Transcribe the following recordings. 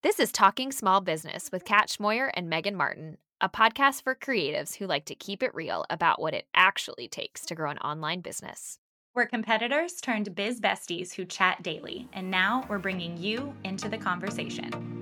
This is Talking Small Business with Kat Schmoyer and Megan Martin, a podcast for creatives who like to keep it real about what it actually takes to grow an online business. We're competitors turned biz besties who chat daily, and now we're bringing you into the conversation.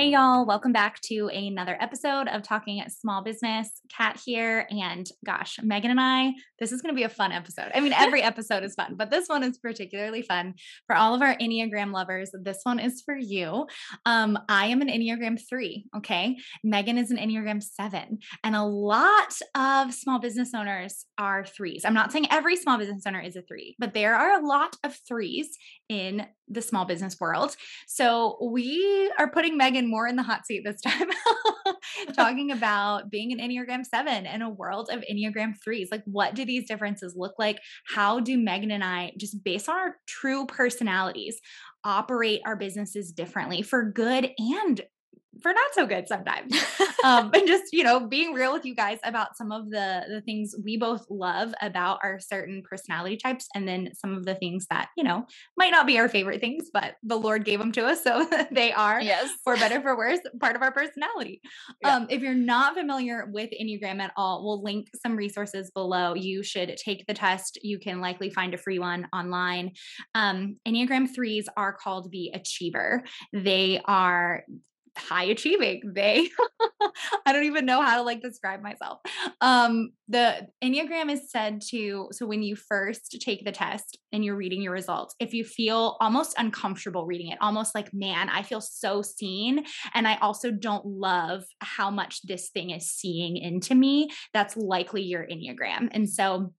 Hey, y'all, welcome back to another episode of Talking Small Business. Kat here. And gosh, Megan and I, this is going to be a fun episode. I mean, every episode is fun, but this one is particularly fun for all of our Enneagram lovers. This one is for you. Um, I am an Enneagram three. Okay. Megan is an Enneagram seven. And a lot of small business owners are threes. I'm not saying every small business owner is a three, but there are a lot of threes in the small business world. So we are putting Megan more in the hot seat this time, talking about being an Enneagram seven in a world of Enneagram threes. Like, what do these differences look like? How do Megan and I, just based on our true personalities, operate our businesses differently for good and for not so good sometimes. um, and just, you know, being real with you guys about some of the the things we both love about our certain personality types and then some of the things that, you know, might not be our favorite things, but the Lord gave them to us so they are yes. for better for worse part of our personality. Yeah. Um, if you're not familiar with Enneagram at all, we'll link some resources below. You should take the test. You can likely find a free one online. Um, Enneagram 3s are called the achiever. They are high achieving they i don't even know how to like describe myself. Um the enneagram is said to so when you first take the test and you're reading your results if you feel almost uncomfortable reading it almost like man i feel so seen and i also don't love how much this thing is seeing into me that's likely your enneagram. And so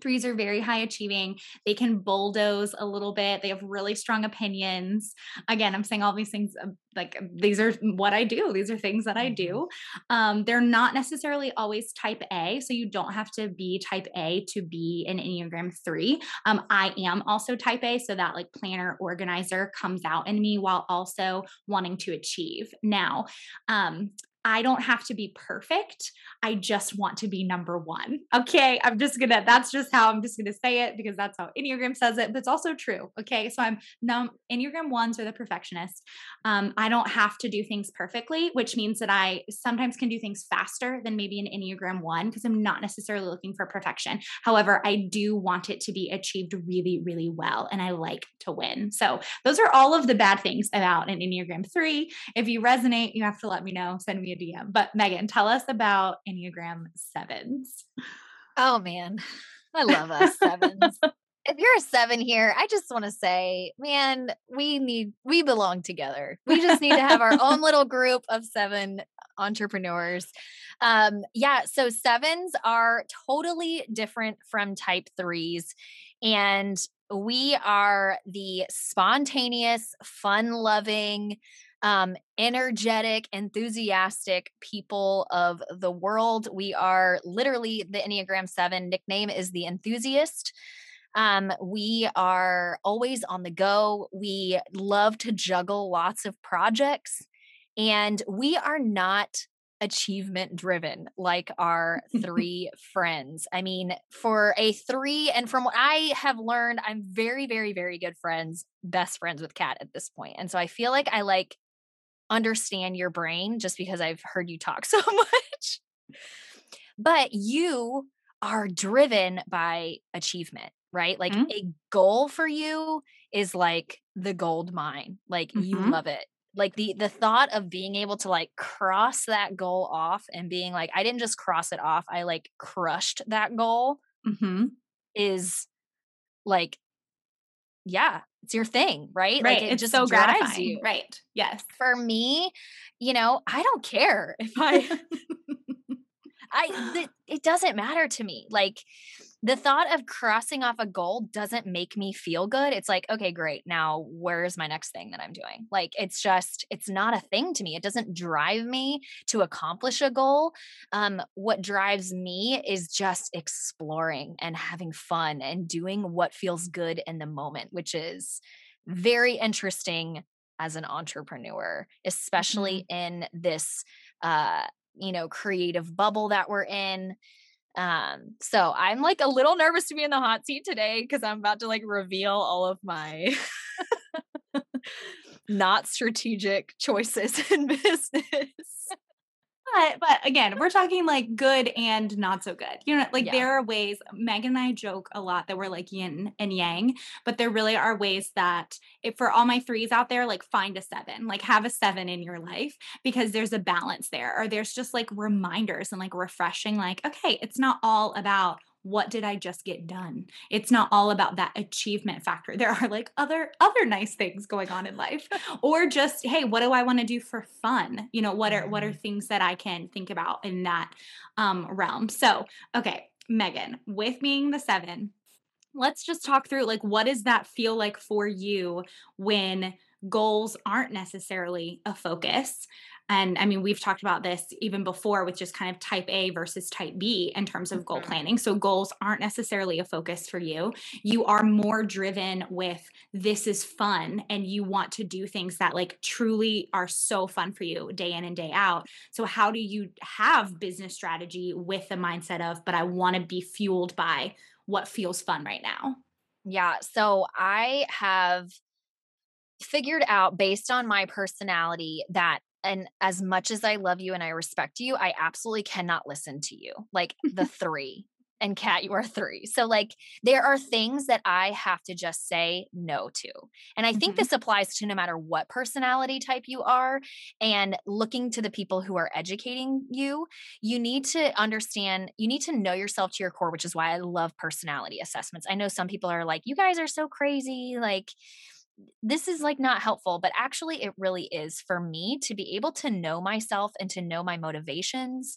Threes are very high achieving. They can bulldoze a little bit. They have really strong opinions. Again, I'm saying all these things um, like these are what I do. These are things that I mm-hmm. do. Um, they're not necessarily always type A. So you don't have to be type A to be an Enneagram 3. Um, I am also type A. So that like planner organizer comes out in me while also wanting to achieve. Now, um, I don't have to be perfect. I just want to be number one. Okay. I'm just gonna, that's just how I'm just gonna say it because that's how Enneagram says it, but it's also true. Okay. So I'm num Enneagram ones are the perfectionist. Um, I don't have to do things perfectly, which means that I sometimes can do things faster than maybe an Enneagram one because I'm not necessarily looking for perfection. However, I do want it to be achieved really, really well. And I like to win. So those are all of the bad things about an Enneagram three. If you resonate, you have to let me know. Send me a DM. But Megan, tell us about Enneagram sevens. Oh man, I love us sevens. if you're a seven here, I just want to say, man, we need, we belong together. We just need to have our own little group of seven entrepreneurs. Um, yeah, so sevens are totally different from type threes. And we are the spontaneous, fun loving, um, energetic, enthusiastic people of the world. We are literally the Enneagram 7 nickname is the enthusiast. Um, we are always on the go. We love to juggle lots of projects, and we are not achievement driven like our three friends. I mean, for a three, and from what I have learned, I'm very, very, very good friends, best friends with Kat at this point. And so I feel like I like understand your brain just because I've heard you talk so much. But you are driven by achievement, right? Like mm-hmm. a goal for you is like the gold mine. Like mm-hmm. you love it. Like the the thought of being able to like cross that goal off and being like I didn't just cross it off, I like crushed that goal mm-hmm. is like yeah, it's your thing, right? Right. Like it it's just so gratifying. You. Right. Yes. For me, you know, I don't care if I I it doesn't matter to me. Like the thought of crossing off a goal doesn't make me feel good. It's like, okay, great. Now, where's my next thing that I'm doing? Like, it's just, it's not a thing to me. It doesn't drive me to accomplish a goal. Um, what drives me is just exploring and having fun and doing what feels good in the moment, which is very interesting as an entrepreneur, especially mm-hmm. in this, uh, you know, creative bubble that we're in Um, so I'm like a little nervous to be in the hot seat today because I'm about to like reveal all of my not strategic choices in business. But but again, we're talking like good and not so good. You know, like Yeah. there are ways Megan and I joke a lot that we're like yin and yang, but there really are ways that if for all my threes out there, like find a seven, like have a seven in your life because there's a balance there, or there's just like reminders and like refreshing, like, okay, it's not all about what did I just get done? It's not all about that achievement factor. There are like other other nice things going on in life. Or just hey what do i want to do for fun? You know what are what are things that i can think about in that um realm? So okay megan with being the seven let's just talk through like what does that feel like for you when goals aren't necessarily a focus and i mean we've talked about this even before with just kind of type a versus type b in terms of goal Mhm. planning so goals aren't necessarily a focus for you you are more driven with this is fun and you want to do things that like truly are so fun for you day in and day out so how do you have business strategy with the mindset of but i want to be fueled by what feels fun right now Yeah. So I have figured out based on my personality that and as much as I love you and I respect you, I absolutely cannot listen to you. Like the three. And Kat, you are three. So like there are things that I have to just say no to. And I think Mhm. this applies to no matter what personality type you are. And looking to the people who are educating you, you need to understand, you need to know yourself to your core, which is why I love personality assessments. I know some people are like, you guys are so crazy. Like, this is like not helpful, but actually, it really is for me to be able to know myself and to know my motivations,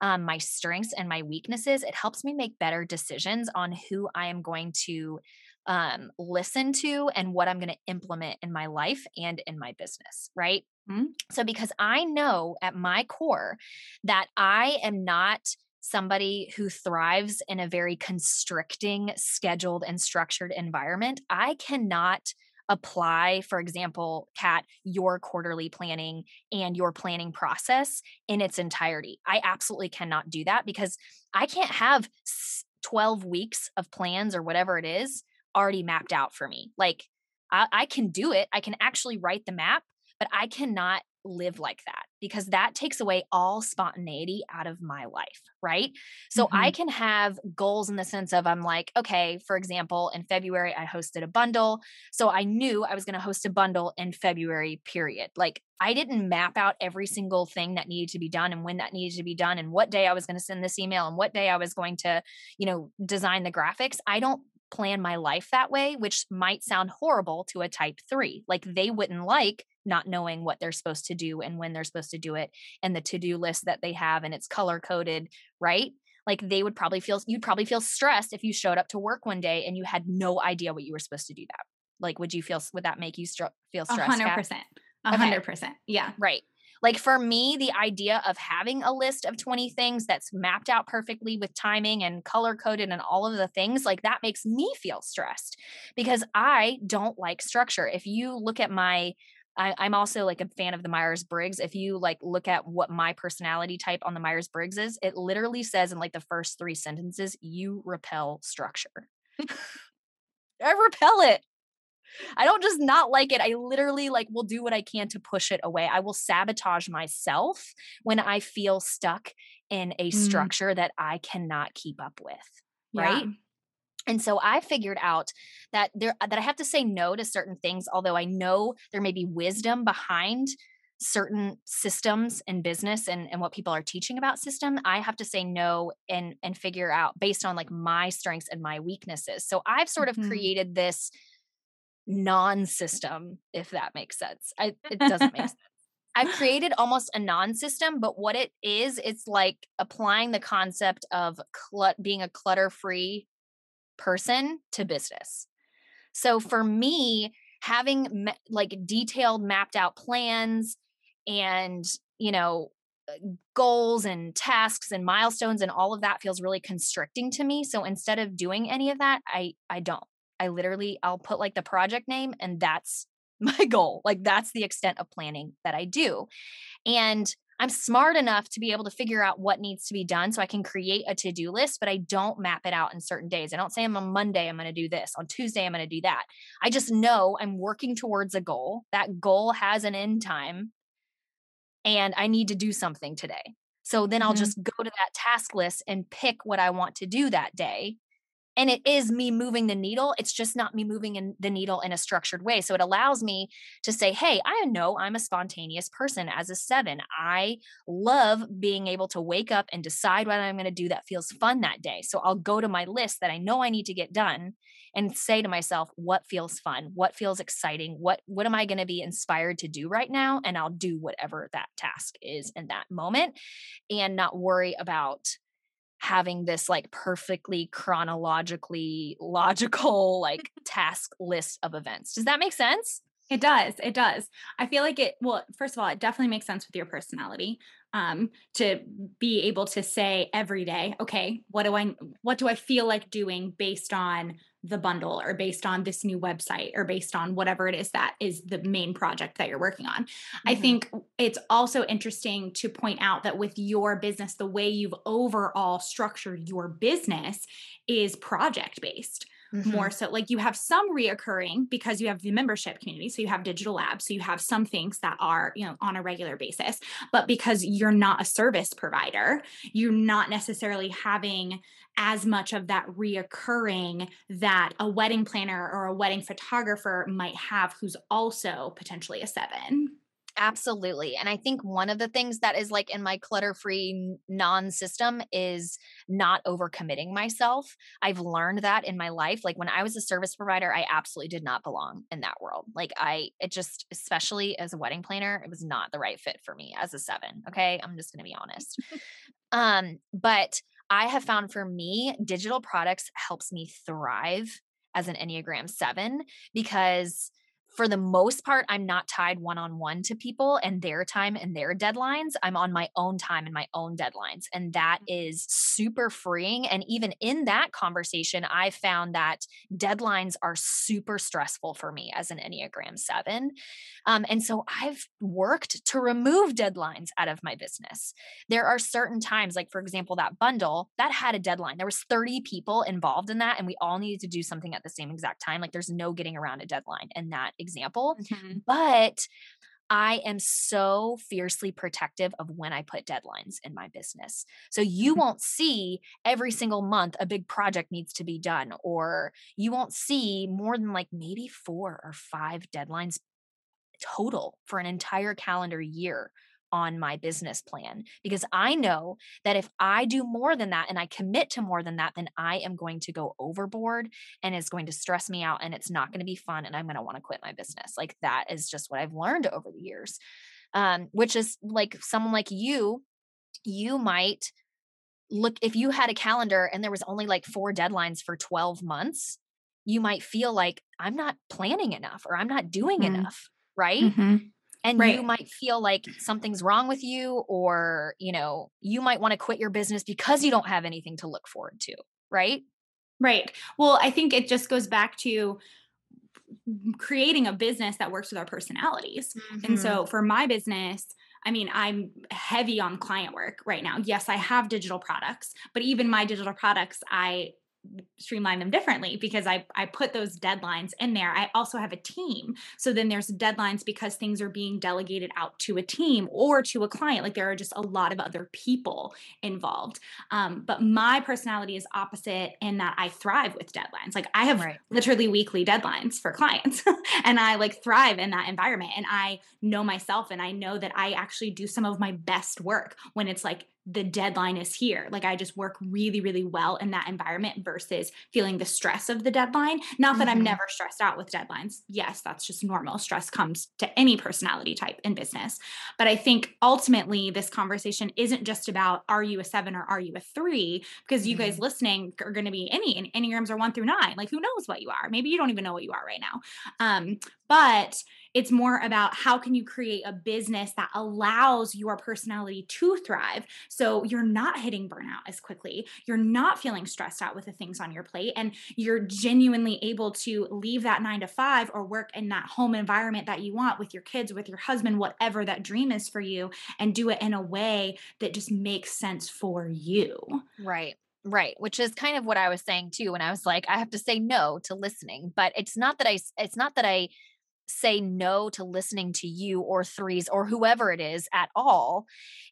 um, my strengths, and my weaknesses. It helps me make better decisions on who I am going to um, listen to and what I'm going to implement in my life and in my business, right? Mhm. So, because I know at my core that I am not somebody who thrives in a very constricting, scheduled, and structured environment, I cannot apply, for example, Kat, your quarterly planning and your planning process in its entirety. I absolutely cannot do that because I can't have 12 weeks of plans or whatever it is already mapped out for me. Like, I, I can do it, I can actually write the map, but I cannot live like that because that takes away all spontaneity out of my life, right? So I mm-hmm. can have goals in the sense of I'm like, okay, for example, in February, I hosted a bundle. So I knew I was going to host a bundle in February, period. Like I didn't map out every single thing that needed to be done and when that needed to be done and what day I was going to send this email and what day I was going to, you know, design the graphics. I don't plan my life that way, which might sound horrible to a type three. Like they wouldn't like not knowing what they're supposed to do and when they're supposed to do it and the to-do list that they have and it's color coded, right? Like they would probably feel you'd probably feel stressed if you showed up to work one day and you had no idea what you were supposed to do that. Like would you feel would that make you str- feel stressed? hundred Kat? percent. A hundred percent. Yeah. Right. Like for me, the idea of having a list of 20 things that's mapped out perfectly with timing and color coded and all of the things, like that makes me feel stressed because I don't like structure. If you look at my I, I'm also like a fan of the Myers Briggs. If you like look at what my personality type on the Myers Briggs is, it literally says in like the first three sentences, you repel structure. I repel it. I don't just not like it. I literally like will do what I can to push it away. I will sabotage myself when I feel stuck in a Mm. structure that I cannot keep up with. Right? Yeah. And so I figured out that there that I have to say no to certain things, although I know there may be wisdom behind certain systems in business and, and what people are teaching about system i have to say no and and figure out based on like my strengths and my weaknesses. So i've sort of Mhm. created this non-system if that makes sense. I, it doesn't make sense. I've created almost a non-system but what it is it's like applying the concept of clut- being a clutter-free person to business. So for me having ma- like detailed mapped out plans and you know uh, goals and tasks and milestones and all of that feels really constricting to me. So instead of doing any of that i i don't. I literally i'll put like the project name and that's my goal. Like that's the extent of planning that i do. And I'm smart enough to be able to figure out what needs to be done so I can create a to do list, but I don't map it out in certain days. I don't say I'm on Monday, I'm going to do this. On Tuesday, I'm going to do that. I just know I'm working towards a goal. That goal has an end time and I need to do something today. So then I'll mm-hmm. just go to that task list and pick what I want to do that day and it is me moving the needle it's just not me moving in the needle in a structured way so it allows me to say hey i know i'm a spontaneous person as a seven i love being able to wake up and decide what i'm going to do that feels fun that day so i'll go to my list that i know i need to get done and say to myself what feels fun? What feels exciting? What what am i going to be inspired to do right now and i'll do whatever that task is in that moment and not worry about having this like perfectly chronologically logical like task list of events. Does that make sense? It does. It does. I feel like it, well, first of all, it definitely makes sense with your personality um, to be able to say every day, okay, what do I, what do I feel like doing based on the bundle or based on this new website or based on whatever it is that is the main project that you're working on. Mm-hmm. I think it's also interesting to point out that with your business, the way you've overall structured your business is project based. Mm-hmm. more so like you have some reoccurring because you have the membership community so you have digital labs so you have some things that are you know on a regular basis but because you're not a service provider you're not necessarily having as much of that reoccurring that a wedding planner or a wedding photographer might have who's also potentially a seven Absolutely. And I think one of the things that is like in my clutter free non system is not overcommitting myself. I've learned that in my life. Like when I was a service provider, I absolutely did not belong in that world. Like I, it just, especially as a wedding planner, it was not the right fit for me as a seven. Okay. I'm just going to be honest. um, but I have found for me, digital products helps me thrive as an Enneagram 7 because for the most part, I'm not tied one on one to people and their time and their deadlines. I'm on my own time and my own deadlines. And that mm. super freeing. And even in that conversation, I found that deadlines are super stressful for me as an Enneagram 7. Um, and so I've worked to remove deadlines out of my business. There are certain times, like for example, that bundle that had a deadline. There was 30 people involved in that, and we all needed to do something at the same exact time. Like there's no getting around a deadline. And that example. Mm-hmm. But I am so fiercely protective of when I put deadlines in my business. So you mm-hmm. won't see every single month a big project needs to be done, or you won't see more than like maybe four or five deadlines total for an entire calendar year on my business plan because I know that if I do more than that and I commit to more than that, then I am going to go overboard and it's going to stress me out and it's not going to be fun and I'm going to want to quit my business. Like that is just what I've learned over the years. Um, which is like someone like you, you might look if you had a calendar and there was only like four deadlines for 12 months, you might feel like I'm not planning enough or I'm not doing mm-hmm. enough, right? Mm-hmm and right. you might feel like something's wrong with you or you know you might want to quit your business because you don't have anything to look forward to right right well i think it just goes back to creating a business that works with our personalities mm-hmm. and so for my business I mean, I'm heavy on client work right now. Yes, I have digital products, but even my digital products, I streamline them differently because I, I put those deadlines in there. I also have a team. So then there's deadlines because things are being delegated out to a team or to a client. Like there are just a lot of other people involved. Um, but my personality is opposite in that I thrive with deadlines. Like I have right. literally weekly deadlines for clients and I like thrive in that environment. And I know myself and I know that I actually do some of my best work when it's like the deadline is here. Like I just work really, really well in that environment versus feeling the stress of the deadline. Not that mm-hmm. I'm never stressed out with deadlines. Yes, that's just normal. Stress comes to any personality type in business. But I think ultimately this conversation isn't just about are you a seven or are you a three? Because you mm-hmm. guys listening are going to be any, and Enneagrams are one through nine. Like who knows what you are? Maybe you don't even know what you are right now. Um, but it's more about how can you create a business that allows your personality to thrive so you're not hitting burnout as quickly you're not feeling stressed out with the things on your plate and you're genuinely able to leave that 9 to 5 or work in that home environment that you want with your kids with your husband whatever that dream is for you and do it in a way that just makes sense for you. Right Right, which is kind of what I was saying too when I was like I have to say no to listening, but it's not that I it's not that I say no to listening to you or threes or whoever it is at all.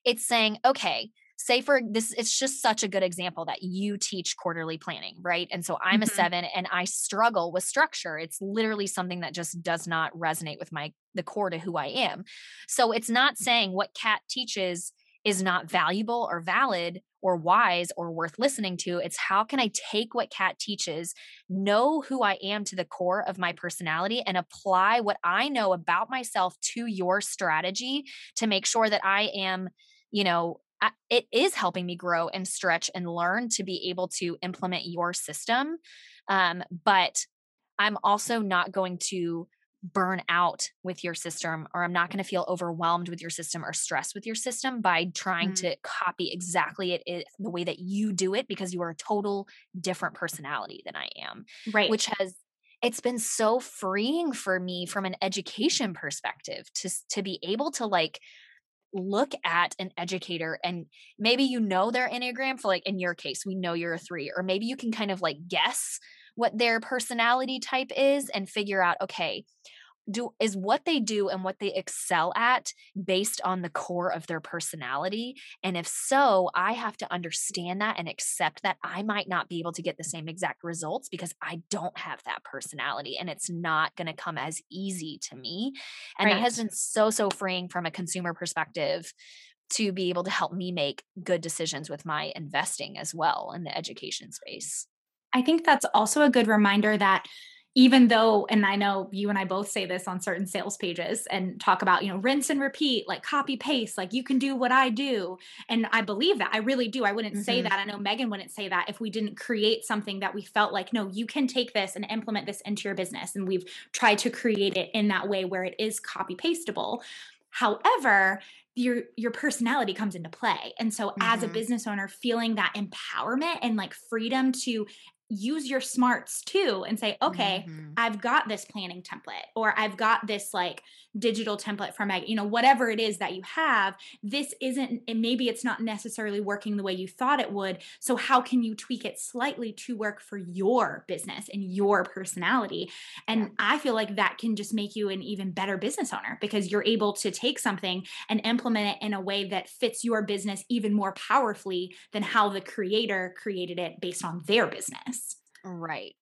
It's saying, okay, say for this, it's just such a good example that you teach quarterly planning, right? And so I'm mm-hmm. a seven and I struggle with structure. It's literally something that just does not resonate with my the core to who I am. So it's not saying what Kat teaches is not valuable or valid or wise or worth listening to. It's how can I take what Kat teaches, know who I am to the core of my personality, and apply what I know about myself to your strategy to make sure that I am, you know, it is helping me grow and stretch and learn to be able to implement your system. Um, but I'm also not going to burn out with your system or I'm not going to feel overwhelmed with your system or stressed with your system by trying mm-hmm. to copy exactly it, it the way that you do it because you are a total different personality than I am. Right. Which has it's been so freeing for me from an education perspective to to be able to like look at an educator and maybe you know their enneagram for like in your case we know you're a 3 or maybe you can kind of like guess what their personality type is and figure out okay do is what they do and what they excel at based on the core of their personality? And if so i have to understand that and accept that i might not be able to get the same exact results because i don't have that personality and it's not going to come as easy to me. And right. that has been so so freeing from a consumer perspective to be able to help me make good decisions with my investing as well in the education space i think that's also a good reminder that even though and i know you and i both say this on certain sales pages and talk about you know rinse and repeat like copy paste like you can do what i do and i believe that i really do i wouldn't mm-hmm. say that i know megan wouldn't say that if we didn't create something that we felt like no you can take this and implement this into your business and we've tried to create it in that way where it is copy pasteable however your your personality comes into play and so mm-hmm. as a mm-hmm. business owner feeling that empowerment and like freedom to use your smarts too and say okay mm-hmm. i've got this planning template or i've got this like digital template from me, you know whatever it is that you have this isn't and maybe it's not necessarily working the way you thought it would so how can you tweak it slightly to work for your business and your personality and yeah. i feel like that can just make you an even better business owner because you're able to take something and implement it in a way that fits your business even more powerfully than how the creator created it based on their business right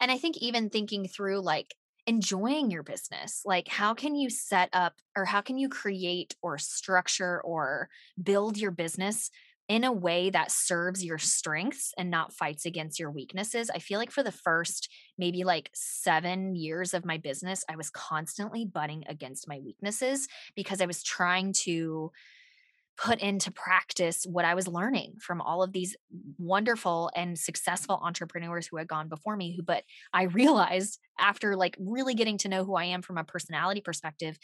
and i think even thinking through like enjoying your business like how can you set up or how can you create or structure or build your business in a way that serves your strengths and not fights against your weaknesses. I feel like for the first maybe like 7 years of my business I was constantly butting against my weaknesses because I was trying to put into practice what I was learning from all of these wonderful and successful entrepreneurs who had gone before me who but I realized after like really getting to know who I am from a personality perspective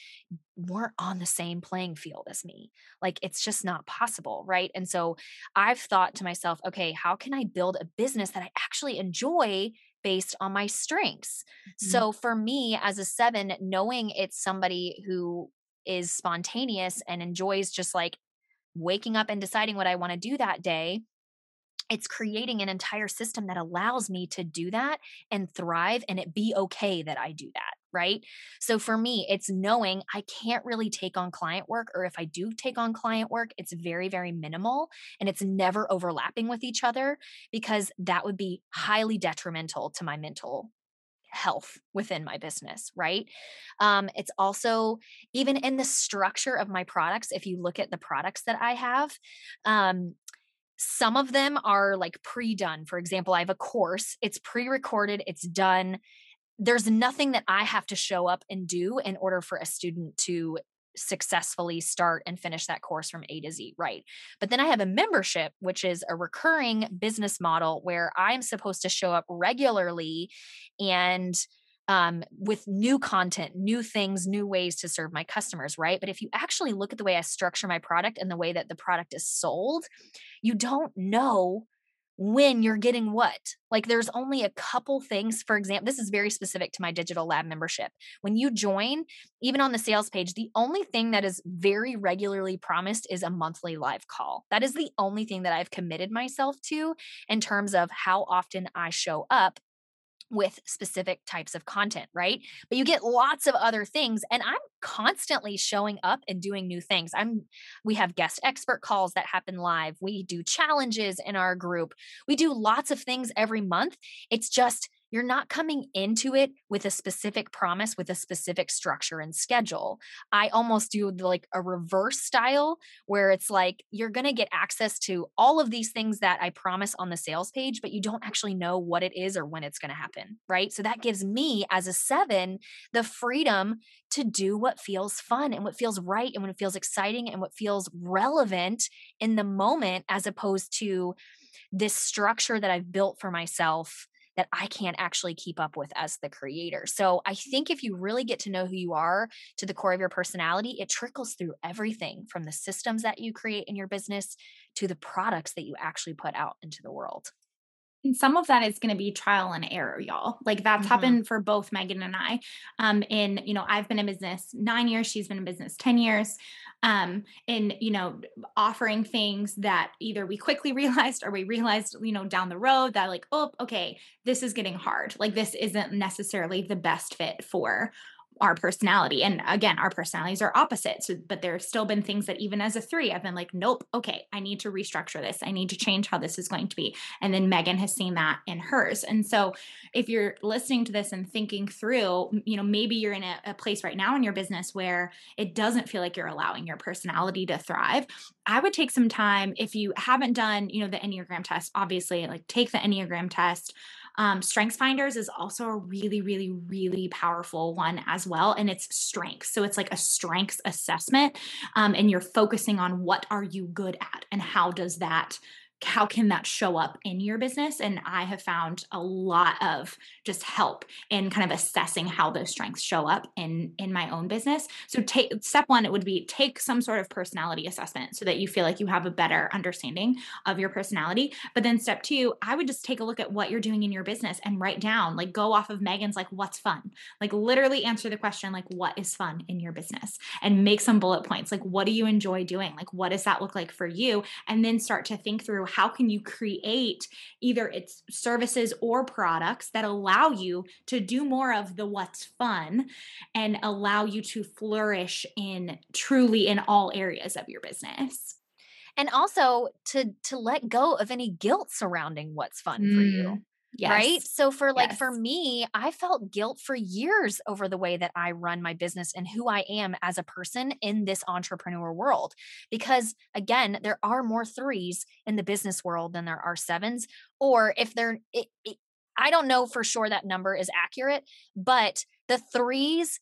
weren't on the same playing field as me. Like it's just not possible, right? And so I've thought to myself, okay, how can I build a business that I actually enjoy based on my strengths. Mm-hmm. So for me as a 7 knowing it's somebody who is spontaneous and enjoys just like waking up and deciding what I want to do that day, it's creating an entire system that allows me to do that and thrive and it be okay that I do that. Right. So for me, it's knowing I can't really take on client work, or if I do take on client work, it's very, very minimal and it's never overlapping with each other because that would be highly detrimental to my mental health within my business, right? Um, it's also even in the structure of my products. If you look at the products that I have, um, some of them are like pre done. For example, I have a course, it's pre recorded, it's done. There's nothing that I have to show up and do in order for a student to successfully start and finish that course from A to Z, right? But then I have a membership, which is a recurring business model where I'm supposed to show up regularly and um, with new content, new things, new ways to serve my customers, right? But if you actually look at the way I structure my product and the way that the product is sold, you don't know when you're getting what. Like there's only a couple things. For example, this is very specific to my digital lab membership. When you join, even on the sales page, the only thing that is very regularly promised is a monthly live call. That is the only thing that I've committed myself to in terms of how often I show up with specific types of content, right? But you get lots of other things and I'm constantly showing up and doing new things. I'm we have guest expert calls that happen live. We do challenges in our group. We do lots of things every month. It's just you're not coming into it with a specific promise with a specific structure and schedule. I almost do like a reverse style where it's like you're going to get access to all of these things that i promise on the sales page but you don't actually know what it is or when it's going to happen right? So that gives me as a 7 the freedom to do what feels fun and what feels right and what feels exciting and what feels relevant in the moment as opposed to this structure that I've built for myself that I can't actually keep up with as the creator. So I think if you really get to know who you are to the core of your personality, it trickles through everything from the systems that you create in your business to the products that you actually put out into the world. And some of that is going to be trial and error, y'all. Like that's mm-hmm. happened for both Megan and I. Um, in you know, I've been in business nine years. She's been in business ten years. Um, in you know, offering things that either we quickly realized or we realized, you know, down the road that like, oh, okay, this is getting hard. Like this isn't necessarily the best fit for our personality. And again, our personalities are opposites, so, but there have still been things that even as a three, I've been like, nope, okay, I need to restructure this. I need to change how this is going to be. And then Megan has seen that in hers. And so if you're listening to this and thinking through, you know, maybe you're in a, a place right now in your business where it doesn't feel like you're allowing your personality to thrive. I would take some time if you haven't done, you know, the Enneagram test, obviously, like take the Enneagram test. Um, Strengths Finders is also a really, really, really powerful one as well. And it's strengths. So it's like a strengths assessment. Um, and you're focusing on what are you good at and how does that how can that show up in your business? And i have found a lot of just help in kind of assessing how those strengths show up in in my own business. So take step one it would be take some sort of personality assessment so that you feel like you have a better understanding of your personality. But then step two i would just take a look at what you're doing in your business and write down like go off of megan's like what's fun? Like literally answer the question like what is fun in your business? And make some bullet points like what do you enjoy doing? Like what does that look like for you? And then start to think through how can you create either its services or products that allow you to do more of the what's fun and allow you to flourish in truly in all areas of your business and also to to let go of any guilt surrounding what's fun mm. for you mm. Yes. Right. So for like yes. for me, I felt guilt for years over the way that I run my business and who I am as a person in this entrepreneur world. Because again, there are more threes in the business world than there are sevens. Or if they're, it, it, I don't know for sure that number is accurate, but the threes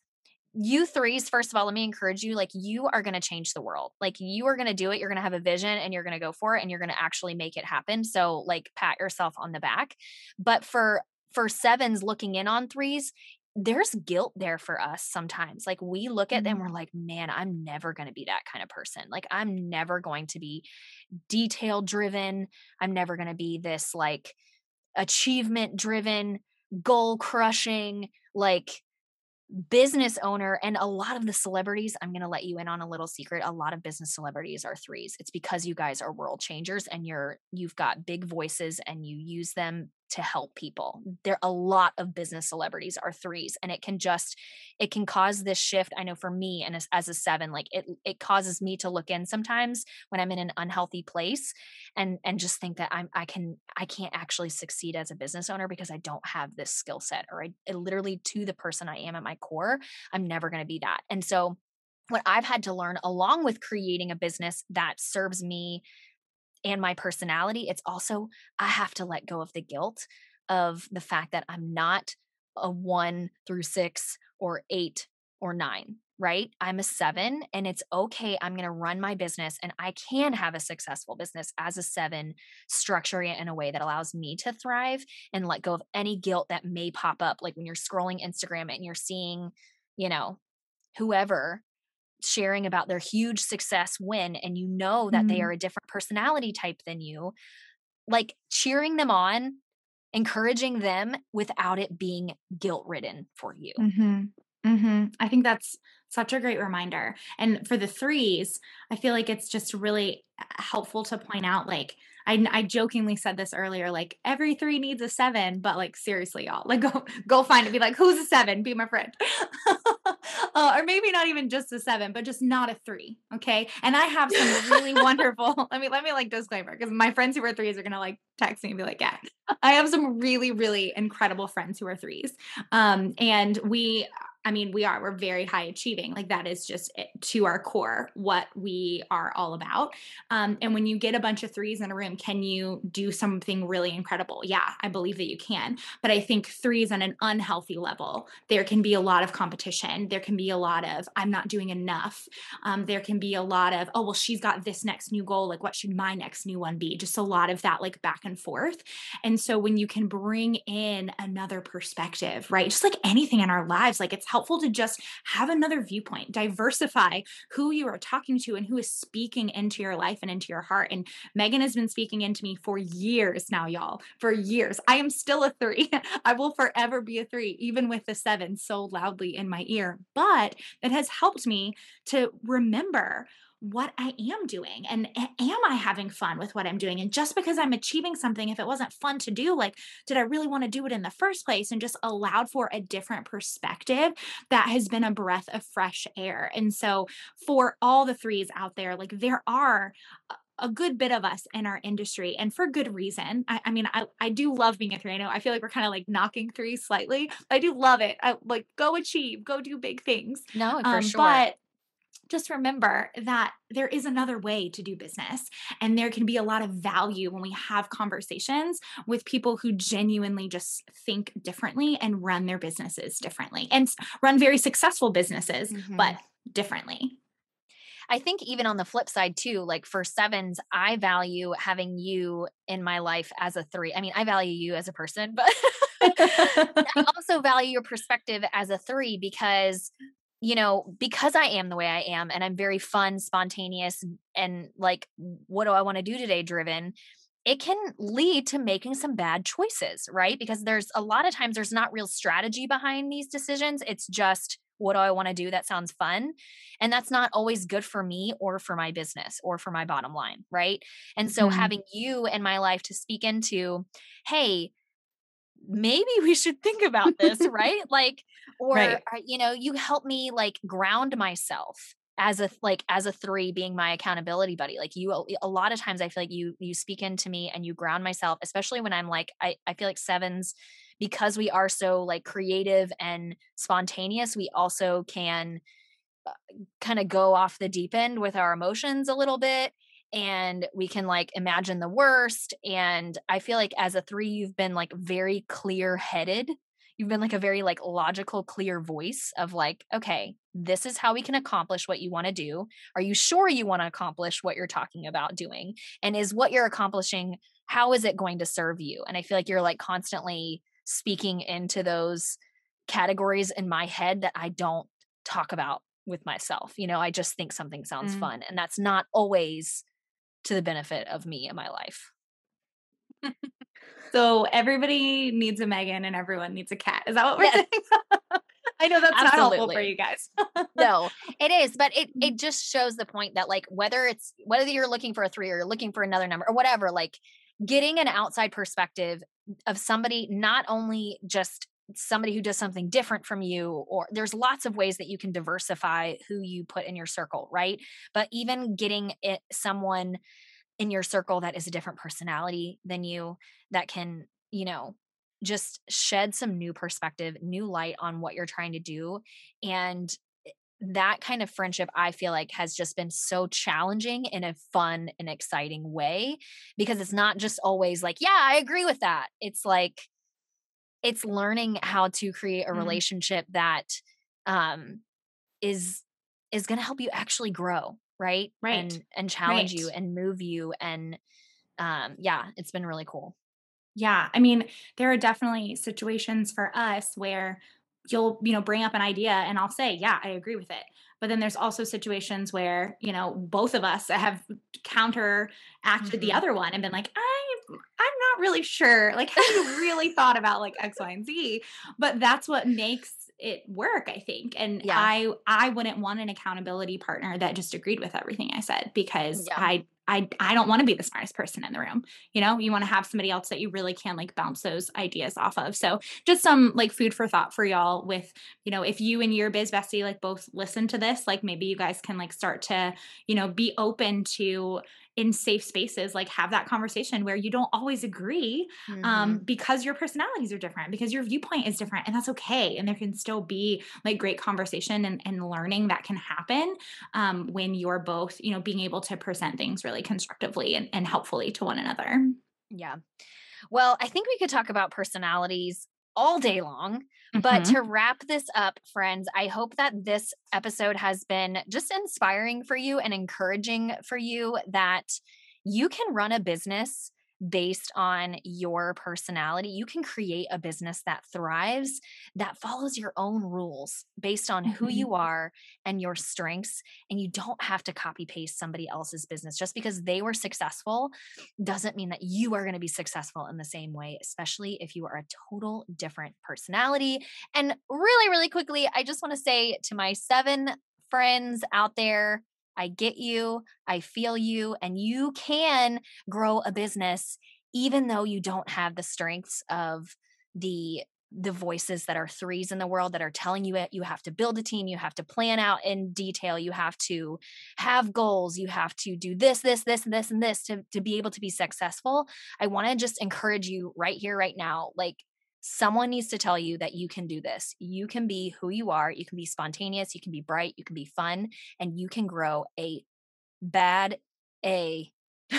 you threes, first of all, let me encourage you like, you are going to change the world. Like, you are going to do it. You're going to have a vision and you're going to go for it and you're going to actually make it happen. So, like, pat yourself on the back. But for, for sevens looking in on threes, there's guilt there for us sometimes. Like we look at them, mm-hmm. we're like, man, I'm never going to be that kind of person. Like I'm never going to be detail driven. I'm never going to be this like achievement driven, goal crushing, like business owner and a lot of the celebrities i'm going to let you in on a little secret a lot of business celebrities are threes. It's because you guys are world changers and you're you've got big voices and you use them to help people. There are a lot of business celebrities are threes and it can just it can cause this shift. I know for me and as, as, a 7 like it it causes me to look in sometimes when I'm in an unhealthy place and and just think that I'm I can I can't actually succeed as a business owner because I don't have this skill set or I, I literally to the person I am at my core, I'm never going to be that. And so what I've had to learn along with creating a business that serves me and my personality, it's also I have to let go of the guilt of the fact that I'm not a one through six or eight or nine. right? I'm a seven and it's okay. I'm going to run my business and I can have a successful business as a seven, structuring it in a way that allows me to thrive and let go of any guilt that may pop up. Like when you're scrolling Instagram and you're seeing, you know, whoever sharing about their huge success win and you know that mm-hmm. they are a different personality type than you, like cheering them on encouraging them without it being guilt ridden for you. Mm-hmm. Mm-hmm. I think that's such a great reminder. And for the threes, I feel like it's just really uh, helpful to point out like, I, I jokingly said this earlier, like every three needs a seven, but like seriously, y'all, like go go find it. Be like, who's a seven? Be my friend, uh, or maybe not even just a seven, but just not a three. Okay. And I have some really wonderful. Let me let me like disclaimer because my friends who are threes are gonna like text me and be like, yeah, I have some really really incredible friends who are threes, um, and we I mean, we are, we're very high achieving. Like that is just it, to our core what we are all about. Um, and when you get a bunch of threes in a room, can you do something really incredible? Yeah, I believe that you can. But I think threes on an unhealthy level, there can be a lot of competition. There can be a lot of, I'm not doing enough. Um, there can be a lot of, oh, well, she's got this next new goal. Like, what should my next new one be? Just a lot of that, like back and forth. And so when you can bring in another perspective, right? Just like anything in our lives, like it's helpful to just have another viewpoint, diversify who you are talking to and who is speaking into your life and into your heart. And Megan has been speaking into me for years now, y'all, for years. I am still a three. I will forever be a three, even with the seven so loudly in my ear. But it has helped me to remember what I am doing and am I having fun with what I'm doing? And just because I'm achieving something, if it wasn't fun to do, like, did I really want to do it in the first place? And just allowed for a different perspective that has been a breath of fresh air. And so, for all the threes out there, like, there are a good bit of us in our industry and for good reason. I, I, mean, I, I do love being a three. I know I feel like we're kind of like knocking three slightly. but I do love it. I like go achieve, go do big things. No, for um, sure. But just remember that there is another way to do business and there can be a lot of value when we have conversations with people who genuinely just think differently and run their businesses differently and run very successful businesses mm-hmm. but differently I think even on the flip side too, like for sevens, I value having you in my life as a three. I mean, I value you as a person, but I also value your perspective as a three because you know, because I am the way I am and I'm very fun, spontaneous, and like, what do I want to do today driven, it can lead to making some bad choices, right? Because there's a lot of times there's not real strategy behind these decisions. It's just, what do I want to do that sounds fun? And that's not always good for me or for my business or for my bottom line, right? And so mm-hmm. having you in my life to speak into, hey, maybe we should think about this, right? Like, or, right. you know, you help me like ground myself as a like as a three being my accountability buddy like you a lot of times i feel like you you speak into me and you ground myself especially when i'm like i i feel like sevens because we are so like creative and spontaneous we also can uh, kind of go off the deep end with our emotions a little bit and we can like imagine the worst and i feel like as a 3 you've been like very clear headed you've been like a very like logical clear voice of like okay this is how we can accomplish what you want to do. Are you sure you want to accomplish what you're talking about doing? And is what you're accomplishing how is it going to serve you? And i feel like you're like constantly speaking into those categories in my head that i don't talk about with myself you know? I just think something sounds mm. fun and that's not always to the benefit of me and my life. so everybody needs a Megan and everyone needs a Kat. Is that what we're yes. saying? I know that's Absolutely. not helpful for you guys. no, it is, but it it just shows the point that like whether it's whether you're looking for a three or you're looking for another number or whatever, like getting an outside perspective of somebody not only just somebody who does something different from you or there's lots of ways that you can diversify who you put in your circle right? But even getting it someone in your circle that is a different personality than you that can you know just shed some new perspective new light on what you're trying to do and that kind of friendship i feel like has just been so challenging in a fun and exciting way because it's not just always like yeah i agree with that. It's like it's learning how to create a mm-hmm. relationship that um is is going to help you actually grow, right? Right. And and challenge Right. you and move you and um yeah, it's been really cool. Yeah. I mean, there are definitely situations for us where you'll, you know, bring up an idea and I'll say, yeah, I agree with it. But then there's also situations where, you know, both of us have counteracted the Mhm. other one and been like, I I'm not really sure. Like, have you really thought about like X, Y, and Z? But that's what makes it work, I think. And Yeah. I I wouldn't want an accountability partner that just agreed with everything I said because Yeah. I I I don't want to be the smartest person in the room. You know, you want to have somebody else that you really can like bounce those ideas off of. So just some like food for thought for y'all with, you know, if you and your biz bestie like both listen to this, like maybe you guys can like start to, you know, be open to in safe spaces, like have that conversation where you don't always agree um, Mhm. because your personalities are different, because your viewpoint is different, and that's okay. And there can still be like great conversation and, and learning that can happen um, when you're both, you know, being able to present things really constructively and, and helpfully to one another. Yeah. Well, I think we could talk about personalities all day long. But Mhm. to wrap this up, friends, I hope that this episode has been just inspiring for you and encouraging for you that you can run a business based on your personality. You can create a business that thrives, that follows your own rules based on who Mhm. you are and your strengths. And you don't have to copy paste somebody else's business. Just because they were successful doesn't mean that you are going to be successful in the same way, especially if you are a total different personality. And really, really quickly, I just want to say to my seven friends out there, I get you, I feel you, and you can grow a business even though you don't have the strengths of the the voices that are threes in the world that are telling you it. You have to build a team you have to plan out in detail you have to have goals you have to do this this this and this and this to, to be able to be successful. I want to just encourage you right here right now like someone needs to tell you that you can do this you can be who you are you can be spontaneous you can be bright you can be fun and you can grow a bad a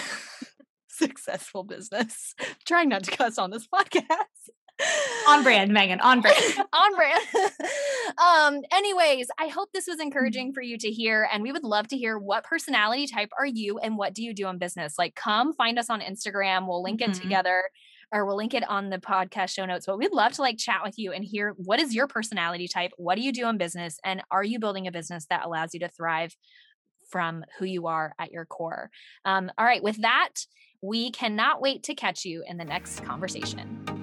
successful business trying not to cuss on this podcast on brand, Megan, on brand. on brand. um, anyways, I hope this was encouraging for you to hear. And we would love to hear what personality type are you and what do you do in business? Like, come find us on Instagram. We'll link it Mhm. together or we'll link it on the podcast show notes. But we'd love to like chat with you and hear what is your personality type? What do you do in business? And are you building a business that allows you to thrive from who you are at your core? Um, all right, with that, we cannot wait to catch you in the next conversation.